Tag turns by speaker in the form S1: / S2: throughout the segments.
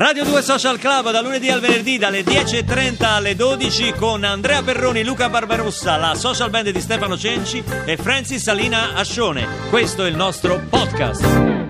S1: Radio 2 Social Club da lunedì al venerdì dalle 10.30 alle 12 con Andrea Perroni, Luca Barbarossa, la social band di Stefano Cenci e Francis Salina Ascione. Questo è il nostro podcast.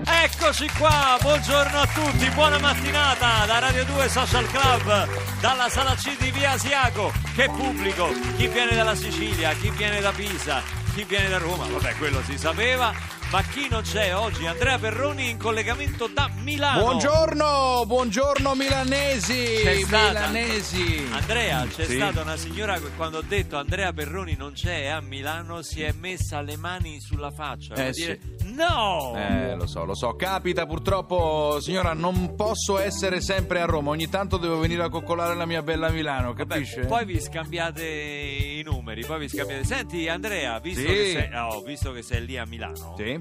S1: Eccoci qua, buongiorno a tutti, buona mattinata da Radio 2 Social Club, dalla sala C di Via Asiago. Che pubblico, chi viene dalla Sicilia, chi viene da Pisa, chi viene da Roma, vabbè quello si sapeva. Ma chi non c'è oggi? Andrea Perroni in collegamento da Milano.
S2: Buongiorno, buongiorno milanesi.
S1: C'è stata-
S2: Milanesi.
S1: Andrea, c'è
S2: Sì.
S1: stata una signora che quando ho detto Andrea Perroni non c'è a Milano si è messa le mani sulla faccia
S2: Eh,
S1: dire no!
S2: Eh, lo so, lo so, capita purtroppo, signora, non posso essere sempre a Roma, ogni tanto devo venire a coccolare la mia bella Milano,
S1: Vabbè,
S2: capisce?
S1: poi vi scambiate i numeri, poi vi scambiate. Senti Andrea, visto,
S2: Sì.
S1: che, sei, oh, visto che sei lì a Milano,
S2: Sì,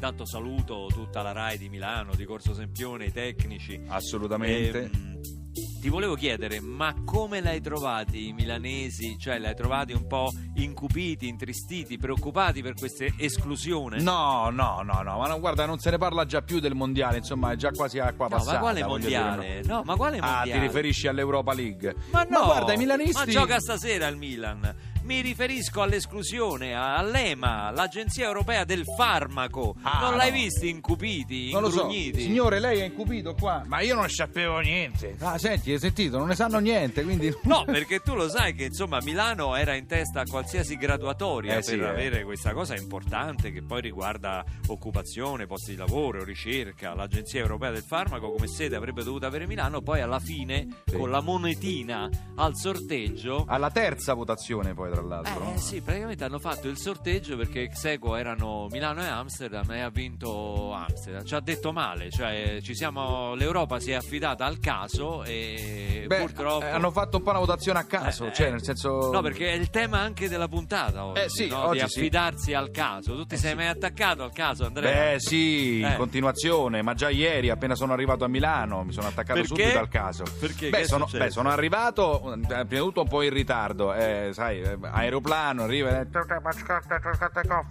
S1: tanto saluto tutta la RAI di Milano, di Corso Sempione, i tecnici.
S2: assolutamente.
S1: Ehm, ti volevo chiedere, ma come l'hai trovati i milanesi? Cioè, l'hai trovati un po' incupiti, intristiti, preoccupati per questa esclusione?
S2: No, no, no, no, ma no, guarda, non se ne parla già più del mondiale, insomma, è già quasi acqua
S1: No,
S2: passata.
S1: ma quale
S2: voglio dire,
S1: mondiale?
S2: no.
S1: No, ma quale
S2: Ah,
S1: mondiale?
S2: ti riferisci all'Europa League?
S1: Ma no,
S2: guarda, i milanisti...
S1: Ma gioca stasera il Milan. Mi riferisco all'esclusione, all'EMA, l'Agenzia Europea del Farmaco.
S2: Ah,
S1: non l'hai
S2: no.
S1: visti incupiti,
S2: Non lo so,
S1: ingrugniti?
S2: signore, lei è incupito qua? Ma io non sapevo niente. Ah, senti, hai sentito? Non ne sanno niente, quindi...
S1: No, perché tu lo sai che insomma Milano era in testa a qualsiasi graduatoria
S2: Eh,
S1: per
S2: sì, eh.
S1: avere questa cosa importante che poi riguarda occupazione, posti di lavoro, ricerca. L'Agenzia Europea del Farmaco come sede avrebbe dovuto avere Milano, poi alla fine
S2: Sì.
S1: con la monetina al sorteggio
S2: Alla terza votazione poi, tra l'altro.
S1: Eh
S2: no?
S1: sì, praticamente hanno fatto il sorteggio perché ex equo erano Milano e Amsterdam e ha vinto Amsterdam. Ci ha detto male, cioè ci siamo, l'Europa si è affidata al caso e
S2: Beh,
S1: purtroppo...
S2: eh, hanno fatto un po' una votazione a caso,
S1: Eh,
S2: cioè
S1: eh,
S2: nel senso...
S1: No, perché è il tema anche della puntata oggi,
S2: Eh, sì,
S1: no?
S2: oggi
S1: di
S2: sì.
S1: affidarsi al caso. Tu ti sei mai attaccato al caso, Andrea?
S2: Beh sì,
S1: Eh.
S2: in continuazione, ma già ieri appena sono arrivato a Milano mi sono attaccato
S1: Perché?
S2: subito al caso.
S1: Perché?
S2: Beh sono, beh, sono arrivato, eh, prima di tutto un po' in ritardo, eh, sai, eh, aeroplano, arriva... eh,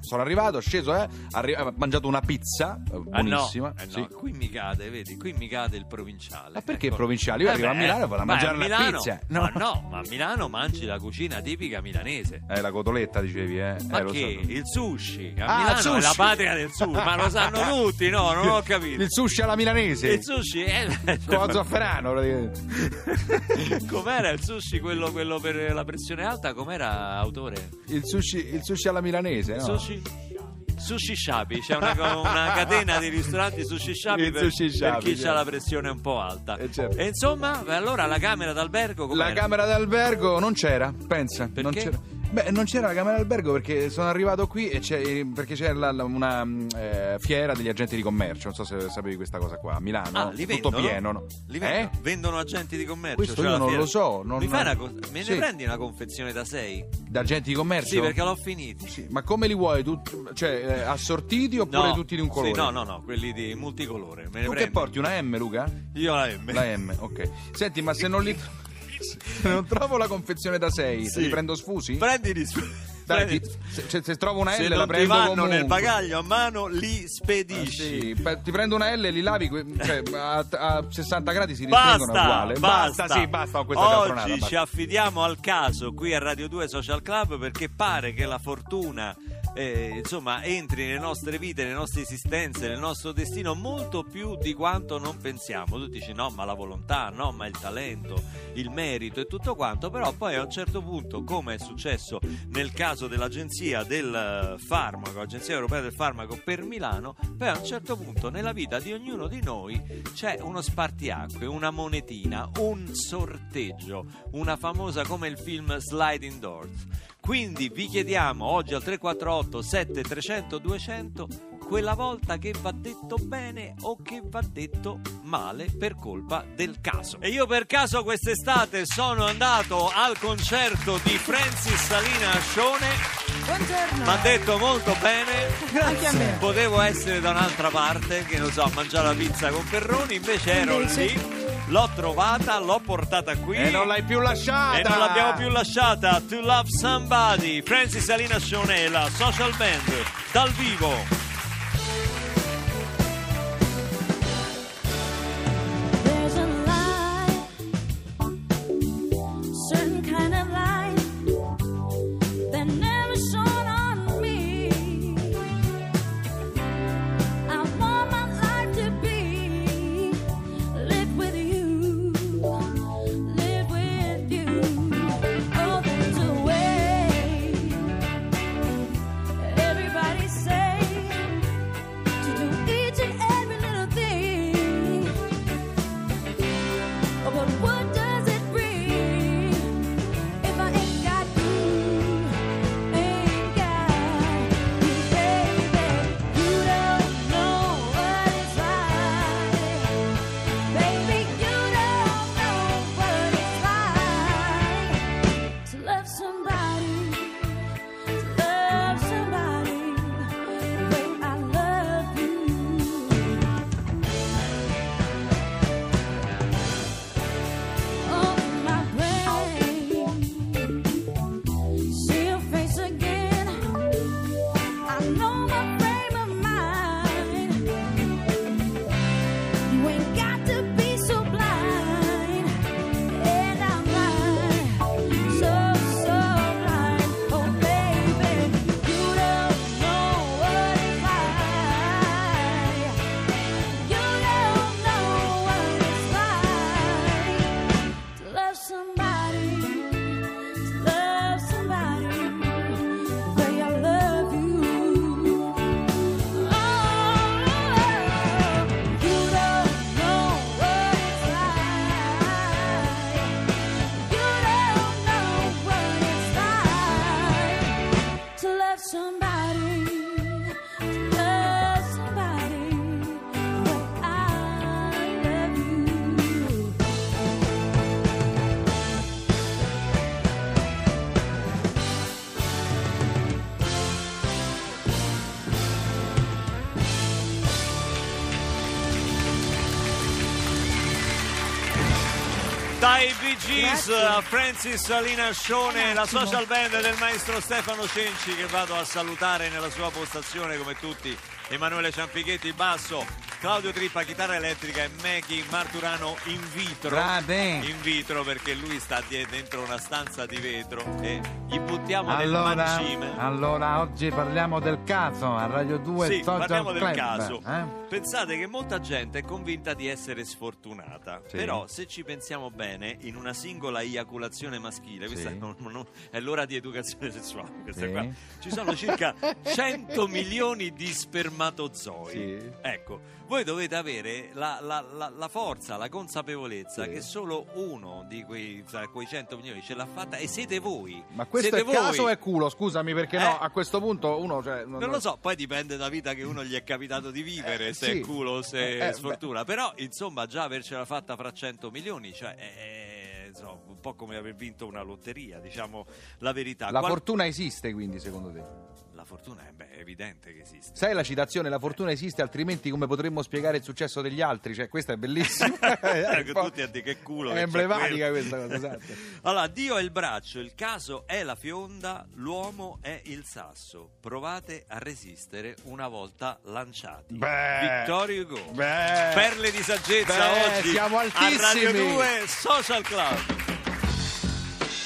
S2: Sono arrivato, sceso, eh, arri- ho mangiato una pizza, eh,
S1: no,
S2: buonissima.
S1: eh, no,
S2: sì.
S1: qui mi cade, vedi, qui mi cade il provinciale.
S2: Ma perché
S1: Ecco.
S2: provinciale? Io
S1: Eh
S2: arrivo a
S1: beh,
S2: Milano e vado a
S1: ma
S2: mangiare
S1: a Milano-
S2: pizza.
S1: Ma no, ma a Milano mangi la cucina tipica milanese.
S2: Eh, la cotoletta dicevi, eh.
S1: Ma
S2: eh,
S1: che?
S2: so.
S1: Il sushi a
S2: Ah,
S1: Milano
S2: sushi.
S1: è la patria del sushi, ma lo sanno tutti, no? Non ho capito.
S2: Il sushi alla milanese.
S1: Il sushi è.
S2: Con la zafferano, praticamente.
S1: Com'era il sushi, quello, quello per la pressione alta? Com'era autore?
S2: Il sushi, il sushi alla milanese, no?
S1: Sushi? Sushi Shabi, c'è una, una catena di ristoranti sushi shabi per,
S2: sushi
S1: per
S2: shabi,
S1: chi
S2: certo.
S1: ha la pressione un po' alta.
S2: Eh, certo.
S1: E insomma, allora la camera d'albergo com'era?
S2: La camera d'albergo non c'era, pensa. Non
S1: Perché?
S2: c'era. Beh, non c'era la camera d'albergo perché sono arrivato qui e c'è, perché c'era una mm, eh, fiera degli agenti di commercio. Non so se sapevi questa cosa qua. A Milano,
S1: Ah, li
S2: tutto
S1: vendono?
S2: pieno. no?
S1: Li vendono,
S2: Eh?
S1: vendono agenti di commercio?
S2: Questo
S1: cioè
S2: io non
S1: fiera.
S2: lo so, non-
S1: Mi fai una co- me ne
S2: Sì.
S1: prendi una confezione da 6?
S2: Da agenti di commercio?
S1: Sì, perché l'ho finita.
S2: Sì, Ma come li vuoi? Tu, cioè, eh, assortiti oppure
S1: No,
S2: tutti di un colore?
S1: Sì, no, no, no, quelli di multicolore. Me ne
S2: Tu che
S1: prendi.
S2: porti una M, Luca?
S1: Io la M.
S2: La M, ok. Senti, ma se non li. Non trovo la confezione da 6,
S1: Sì.
S2: li prendo sfusi?
S1: Prendi di
S2: Dai, ti- se, se- se trovo una
S1: Se
S2: L la
S1: non ti
S2: prendo
S1: vanno
S2: comunque.
S1: nel bagaglio a mano, li
S2: Ah,
S1: spedisci.
S2: sì, pe- ti prendo una L e li lavi cioè, a, a 60 gradi si ristringono
S1: Basta,
S2: uguale.
S1: basta,
S2: sì, basta con questa
S1: Oggi
S2: basta.
S1: ci affidiamo al caso qui a Radio 2 Social Club perché pare che la fortuna eh, insomma entri nelle nostre vite, nelle nostre esistenze, nel nostro destino molto più di quanto non pensiamo. Tu dici no, ma la volontà, no, ma il talento, il merito e tutto quanto, però poi a un certo punto, come è successo nel caso dell'agenzia del eh, farmaco, Agenzia Europea del Farmaco per Milano, poi a un certo punto nella vita di ognuno di noi c'è uno spartiacque, una monetina, un sorteggio, una famosa come il film Sliding Doors. Quindi vi chiediamo oggi al 348 7300 200 quella volta che va detto bene o che va detto male per colpa del caso. E io per caso quest'estate sono andato al concerto di Francis Salina Ascione,
S3: Buongiorno.
S1: mi ha detto molto bene.
S3: Anche a me.
S1: Potevo essere da un'altra parte, che non so, a mangiare la pizza con Perroni, invece ero
S3: Invece?
S1: lì. L'ho trovata, l'ho portata qui.
S2: E non l'hai più lasciata!
S1: E non l'abbiamo più lasciata. To Love Somebody. Francis Salina Scione, la social band dal vivo. Bee Gees
S3: Grazie.
S1: a Francis Salina Scione, la social band del maestro Stefano Cenci che vado a salutare nella sua postazione come tutti. Emanuele Ciampichetti basso, Claudio Trippa chitarra elettrica e Maggie Marturano in vitro.
S4: Grande.
S1: In vitro perché lui sta dentro una stanza di vetro e gli buttiamo
S4: Allora,
S1: mangime.
S4: allora, oggi parliamo del caso a Radio 2
S1: Sì,
S4: Social
S1: parliamo del caso.
S4: eh?
S1: Pensate che molta gente è convinta di essere sfortunata,
S4: Sì.
S1: però se ci pensiamo bene, in una singola eiaculazione maschile, questa
S4: Sì.
S1: non- non- è l'ora di educazione sessuale, questa
S4: Sì.
S1: qua, ci sono circa 100 milioni di spermatozoi. Ecco, voi dovete avere la, la- la- la forza, la consapevolezza che solo uno di quei, quei 100 milioni ce l'ha fatta e siete voi.
S2: Ma questo
S1: Siete
S2: è caso o
S1: voi.
S2: è culo? Scusami, perché
S1: Eh?
S2: no, a questo punto uno. Cioè,
S1: Non lo so, poi dipende da vita che uno gli è capitato di vivere,
S2: Eh,
S1: se
S2: sì.
S1: è culo se
S2: Eh, eh,
S1: sfortuna. Però, insomma, già avercela fatta fra 100 milioni, cioè, è, insomma, un po' come aver vinto una lotteria, diciamo la verità.
S2: La
S1: Qual-
S2: fortuna esiste, quindi, secondo te?
S1: la fortuna è, beh, è evidente che esiste.
S2: Sai la citazione, la fortuna esiste, altrimenti come potremmo spiegare il successo degli altri? Cioè, questa è bellissima. È un po'
S1: tutti a dire che culo.
S2: È
S1: che
S2: emblematica questa cosa, esatto.
S1: Allora, Dio è il braccio, il caso è la fionda, l'uomo è il sasso. Provate a resistere una volta lanciati.
S2: Beh.
S1: Vittorio Hugo.
S2: Beh.
S1: Perle di saggezza
S2: Beh,
S1: oggi
S2: siamo
S1: a Radio
S2: altissimi.
S1: 2 Social Club.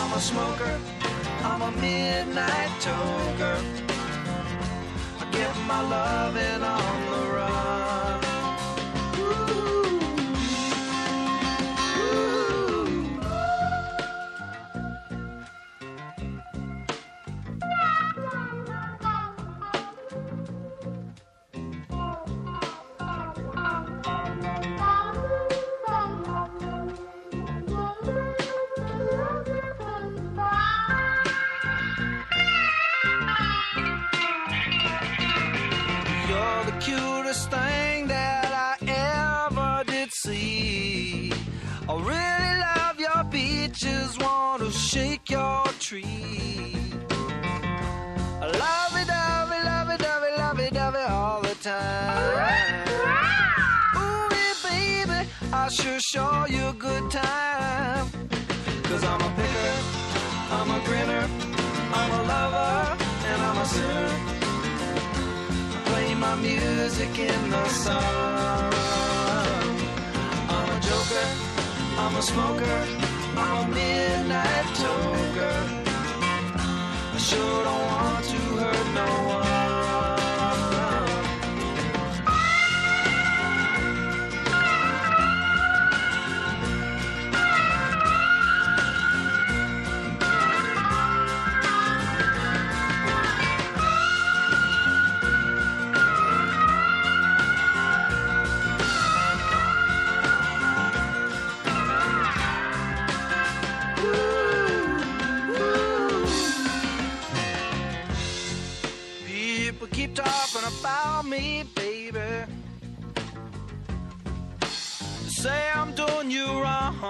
S5: I'm a smoker, I'm a midnight toker. I get my loving on cutest thing that I ever did see. I really love your beaches, want to shake your tree. I love it, love it, love it, love it, love it, love it all the time. Ooh, baby, I sure show you a good time. Cause I'm a picker, I'm a grinner, I'm a lover, and I'm a sinner my music in the sun. I'm a joker, I'm a smoker, I'm a midnight toker. I sure don't want to hurt no one. People keep talking about me, baby. Say I'm doing you wrong.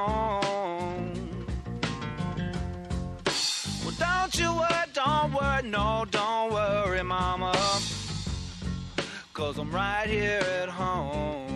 S5: Well, don't you worry, don't worry, no, don't worry, mama. Cause I'm right here at home.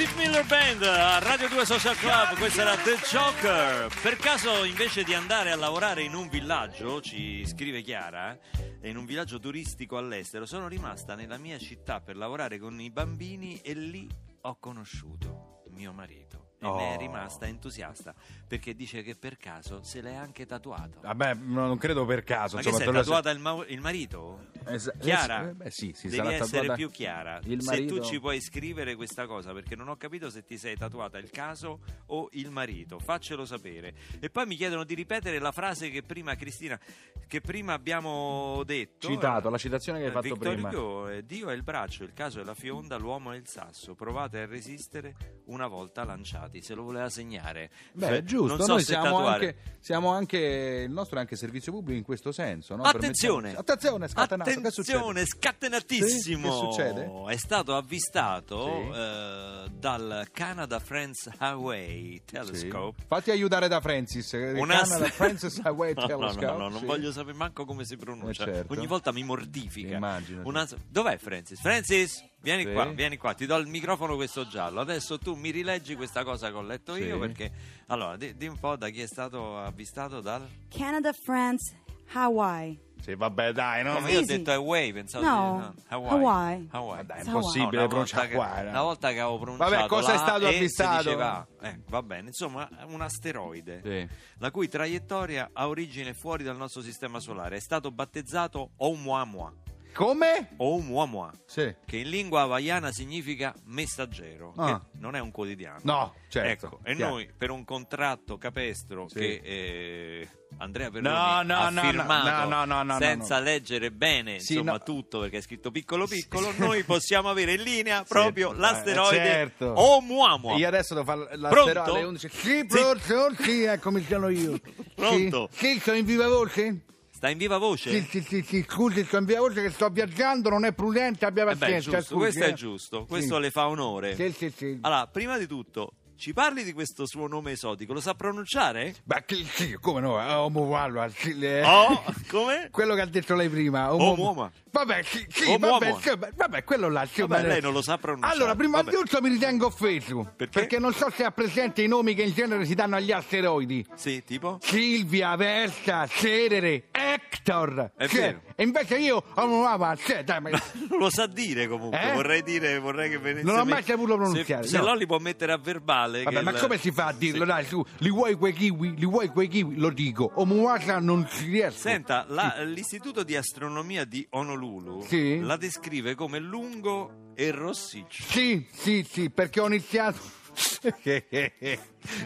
S1: Steve Miller Band a Radio 2 Social Club, questa era The Joker. Per caso invece di andare a lavorare in un villaggio, ci scrive Chiara, eh, in un villaggio turistico all'estero, sono rimasta nella mia città per lavorare con i bambini e lì ho conosciuto mio marito. E ne è
S6: Oh.
S1: rimasta entusiasta perché dice che per caso se l'è anche tatuato.
S6: Vabbè, no, non credo per caso.
S1: Ma che
S6: insomma,
S1: sei
S6: te lo-
S1: tatuata il, ma- il marito?
S6: Esa-
S1: Chiara?
S6: eh, beh, sì, si
S1: Devi essere
S6: tatuata-
S1: più chiara.
S6: Il
S1: Se
S6: marito...
S1: tu ci puoi scrivere questa cosa, perché non ho capito se ti sei tatuata il caso o il marito, faccelo sapere. E poi mi chiedono di ripetere la frase che prima Cristina, che prima abbiamo detto.
S6: Citato, la citazione che hai
S1: Eh,
S6: fatto
S1: Victor
S6: prima.
S1: Hugo, eh, Dio è il braccio, il caso è la fionda, l'uomo è il sasso. Provate a resistere una volta lanciati. Se lo voleva segnare.
S6: Beh, è giusto,
S1: non so
S6: noi siamo anche, siamo anche il nostro è anche servizio pubblico in questo senso. No?
S1: Attenzione,
S6: attenzione, scatenato.
S1: Attenzione, scatenatissimo.
S6: Sì, che succede?
S1: È stato avvistato
S6: Sì.
S1: eh, dal Canada France Highway
S6: Sì.
S1: Telescope.
S6: Fatti aiutare da Francis. eh,
S1: Una
S6: Canada Francis Highway
S1: No, no,
S6: Telescope.
S1: no, no, non
S6: sì.
S1: voglio sapere manco come si pronuncia.
S6: Eh, certo.
S1: Ogni volta mi mortifica.
S6: Immagino,
S1: Una- Dov'è Francis? Francis, vieni
S6: Sì.
S1: qua, vieni qua, ti do il microfono questo giallo. Adesso tu mi rileggi questa cosa che ho letto
S6: Sì.
S1: io perché allora, di, di un po' da chi è stato avvistato dal
S3: Canada, France, Hawaii.
S6: Sì, vabbè, dai, no?
S1: Come io ho detto Hawaii, pensavo
S3: No,
S1: di no,
S3: Hawaii.
S1: Hawaii.
S6: Ma dai, è
S3: Hawaii.
S6: impossibile
S1: una
S6: pronunciare
S1: volta
S6: qua.
S1: che,
S6: no?
S1: una volta che avevo pronunciato
S6: Vabbè, cosa è stato
S1: E
S6: avvistato?
S1: diceva, eh, va bene, insomma, un asteroide
S6: Sì.
S1: la cui traiettoria ha origine fuori dal nostro sistema solare. È stato battezzato Oumuamua,
S6: Come?
S1: Oumuamua,
S6: Sì.
S1: che in lingua hawaiana significa messaggero,
S6: Ah.
S1: che non è un quotidiano.
S6: No, certo.
S1: Ecco, e
S6: chiaro.
S1: noi per un contratto capestro
S6: Sì.
S1: che eh, Andrea Perroni
S6: No, no,
S1: ha
S6: no,
S1: firmato
S6: no, no, no, no,
S1: senza
S6: no.
S1: leggere bene
S6: Sì,
S1: insomma
S6: no.
S1: tutto perché è scritto piccolo piccolo, noi possiamo avere in linea proprio
S6: eh,
S1: l'asteroide
S6: certo.
S1: Oumuamua.
S6: Io adesso devo fare
S1: Pronto?
S6: l'asteroide alle 11. Sì, pronto? Sì, eccomi, sono io.
S1: Pronto?
S6: Sì, sì, sono in viva voce?
S1: Sta in viva voce?
S6: Sì, sì, sì, sì, scusi, sono in viva voce che sto viaggiando, non è prudente, abbia
S1: Eh beh,
S6: pazienza.
S1: giusto,
S6: scusi,
S1: questo
S6: eh.
S1: è giusto, questo
S6: Sì.
S1: le fa onore.
S6: Sì, sì, sì.
S1: Allora, prima di tutto, ci parli di questo suo nome esotico? Lo sa pronunciare?
S6: Ma che, sì, come no? eh, le-
S1: Oh, come?
S6: Quello che ha detto lei prima.
S1: Oumuamua.
S6: Vabbè, sì, sì, vabbè, sì, vabbè, quello là. sì,
S1: Vabbè, lei non lo sa pronunciare.
S6: Allora, prima di tutto mi ritengo offeso.
S1: Perché?
S6: non so se ha presente i nomi che in genere si danno agli asteroidi.
S1: Sì, tipo?
S6: Silvia, Versa, Cerere, Hector.
S1: È vero.
S6: E invece io Oumuamua, cioè, dai, ma-
S1: Non lo sa dire comunque,
S6: Eh?
S1: vorrei dire, vorrei che venisse...
S6: Non l'ho mai saputo pronunciare,
S1: Se, se
S6: no.
S1: no li può mettere a verbale.
S6: Vabbè,
S1: che
S6: ma
S1: il-
S6: come si fa a dirlo?
S1: Sì.
S6: Dai, su, li vuoi quei kiwi? Li vuoi quei kiwi? Lo dico. Oumuamua non ci riesco.
S1: Senta, la- l'istituto di astronomia di Honolulu
S6: Sì.
S1: la descrive come lungo e rossiccio.
S6: Sì, sì, sì, perché ho iniziato...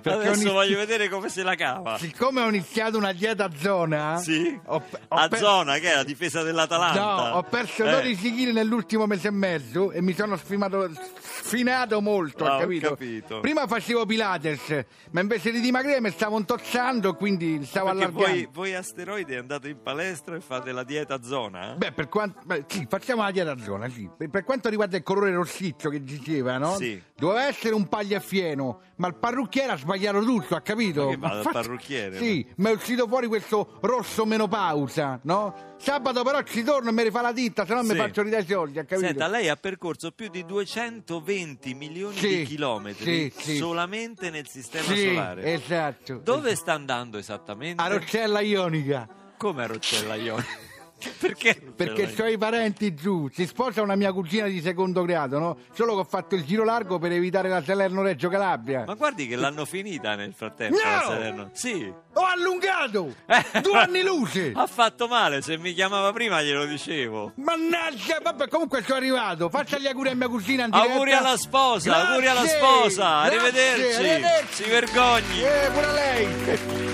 S1: Adesso
S6: inizi-
S1: voglio vedere come se la cava.
S6: Siccome ho iniziato una dieta a zona...
S1: Sì?
S6: ho ho
S1: a
S6: pe-
S1: zona, che è la difesa dell'Atalanta.
S6: No, ho perso
S1: Eh.
S6: 12 kg nell'ultimo mese e mezzo e mi sono sfimato, sfinato molto,
S1: Ah, ho
S6: capito?
S1: capito.
S6: Prima facevo Pilates, ma invece di dimagrire mi stavo intozzando, quindi stavo
S1: Perché
S6: allargando.
S1: voi, voi asteroidi andate in palestra e fate la dieta a zona?
S6: Beh, per quanto. beh, sì, facciamo la dieta a zona, sì. Per, per quanto riguarda il colore rossiccio che diceva, no?
S1: Sì.
S6: Doveva essere un pagliafieno, ma il parrucchiere ha sbagliato tutto, ha capito?
S1: Ma che va, dal
S6: fa-
S1: parrucchiere?
S6: Sì, mi è uscito fuori questo rosso menopausa, no? Sabato però ci torno e mi rifà la ditta, se no mi
S1: Sì.
S6: faccio ridare i soldi, ha capito?
S1: Senta, lei ha percorso più di 220 milioni
S6: Sì,
S1: di chilometri
S6: sì,
S1: solamente nel sistema solare.
S6: esatto.
S1: Dove sta andando esattamente?
S6: A Roccella Ionica.
S1: Come a Roccella Ionica? Perché?
S6: Perché ho i parenti giù, si sposa una mia cugina di secondo grado, no? Solo che ho fatto il giro largo per evitare la Salerno-Reggio Calabria.
S1: Ma guardi che l'hanno finita nel frattempo.
S6: No!
S1: la Salerno. Sì.
S6: Ho allungato!
S1: Eh.
S6: Due anni luce!
S1: Ha fatto male, se mi chiamava prima glielo dicevo.
S6: Mannaggia, vabbè, comunque sono arrivato. Faccia gli auguri a mia cugina in diretta.
S1: Auguri alla sposa,
S6: Grazie,
S1: auguri alla sposa,
S6: grazie,
S1: arrivederci.
S6: arrivederci.
S1: Si vergogni.
S6: Eh, pure lei.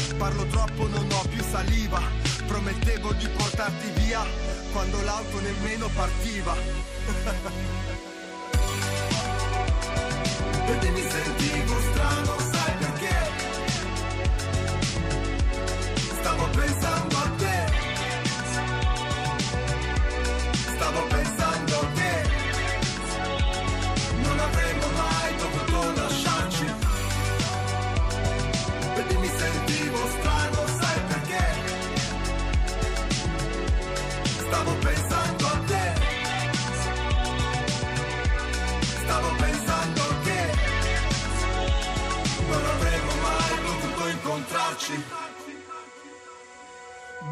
S7: parlo troppo non ho più saliva, promettevo di portarti via quando l'auto nemmeno partiva. Perché mi sentivo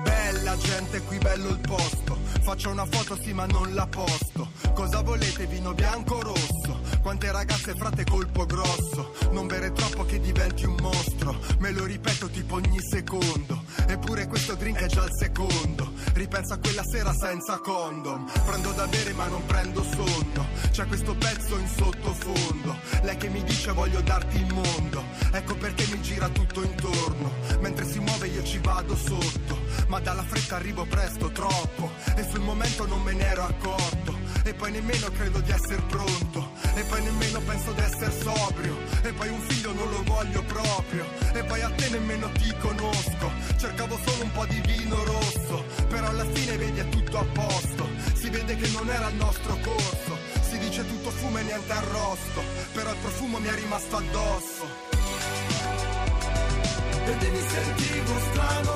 S7: Bella gente, qui bello il posto. Faccio una foto sì ma non la posto. Cosa volete, vino bianco o rosso? Quante ragazze frate colpo grosso. Non bere troppo che diventi un mostro. Me lo ripeto tipo ogni secondo. Eppure questo drink è già il secondo. Ripenso a quella sera senza condom. Prendo da bere ma non prendo sonno. C'è questo pezzo in sottofondo. Lei che mi dice voglio darti il mondo. Ecco perché mi gira tutto intorno. Mentre si muove io ci vado sotto. Ma dalla fretta arrivo presto, troppo. E sul momento non me ne ero accorto. E poi nemmeno credo di essere pronto. E poi nemmeno penso di essere sobrio. E poi un figlio non lo voglio proprio. E poi a te nemmeno ti conosco. Cercavo solo un po' di vino rosso. Però alla fine vedi è tutto a posto. Si vede che non era il nostro corso. Si dice tutto fumo e niente arrosto. Però il profumo mi è rimasto addosso. Perché mi sentivo strano,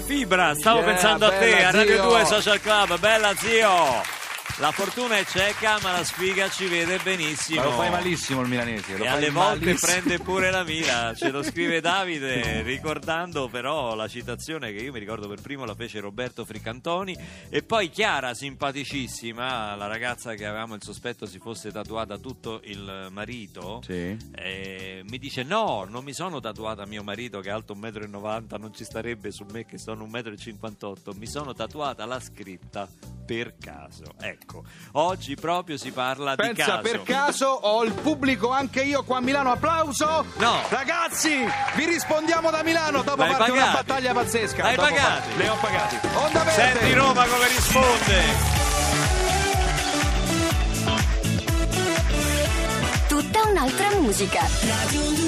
S1: Fibra, stavo
S2: Yeah,
S1: pensando a te, a Radio
S2: zio.
S1: 2 Social Club, bella zio! La fortuna è cieca, ma la sfiga ci vede benissimo.
S2: Ma lo fai malissimo il milanese.
S1: E alle volte
S2: malissimo.
S1: prende pure la mira, ce lo scrive Davide, ricordando però la citazione che io mi ricordo per primo la fece Roberto Fricantoni e poi Chiara, simpaticissima, la ragazza che avevamo il sospetto si fosse tatuata tutto il marito,
S2: Sì.
S1: eh, mi dice no, non mi sono tatuata mio marito che è alto 1,90 m, non ci starebbe su me che sono 1,58 m, mi sono tatuata la scritta per caso. Ecco, oggi proprio si parla di
S2: Pensa
S1: caso.
S2: per caso ho il pubblico anche io qua a Milano, applauso!
S1: No.
S2: Ragazzi, vi rispondiamo da Milano dopo
S1: L'hai
S2: una
S1: pagati?
S2: battaglia pazzesca.
S1: L'hai
S2: Dopo
S1: pagati?
S2: Le ho pagati. Onda verde!
S1: Senti Roma come risponde.
S8: Tutta un'altra musica.
S9: Radio 2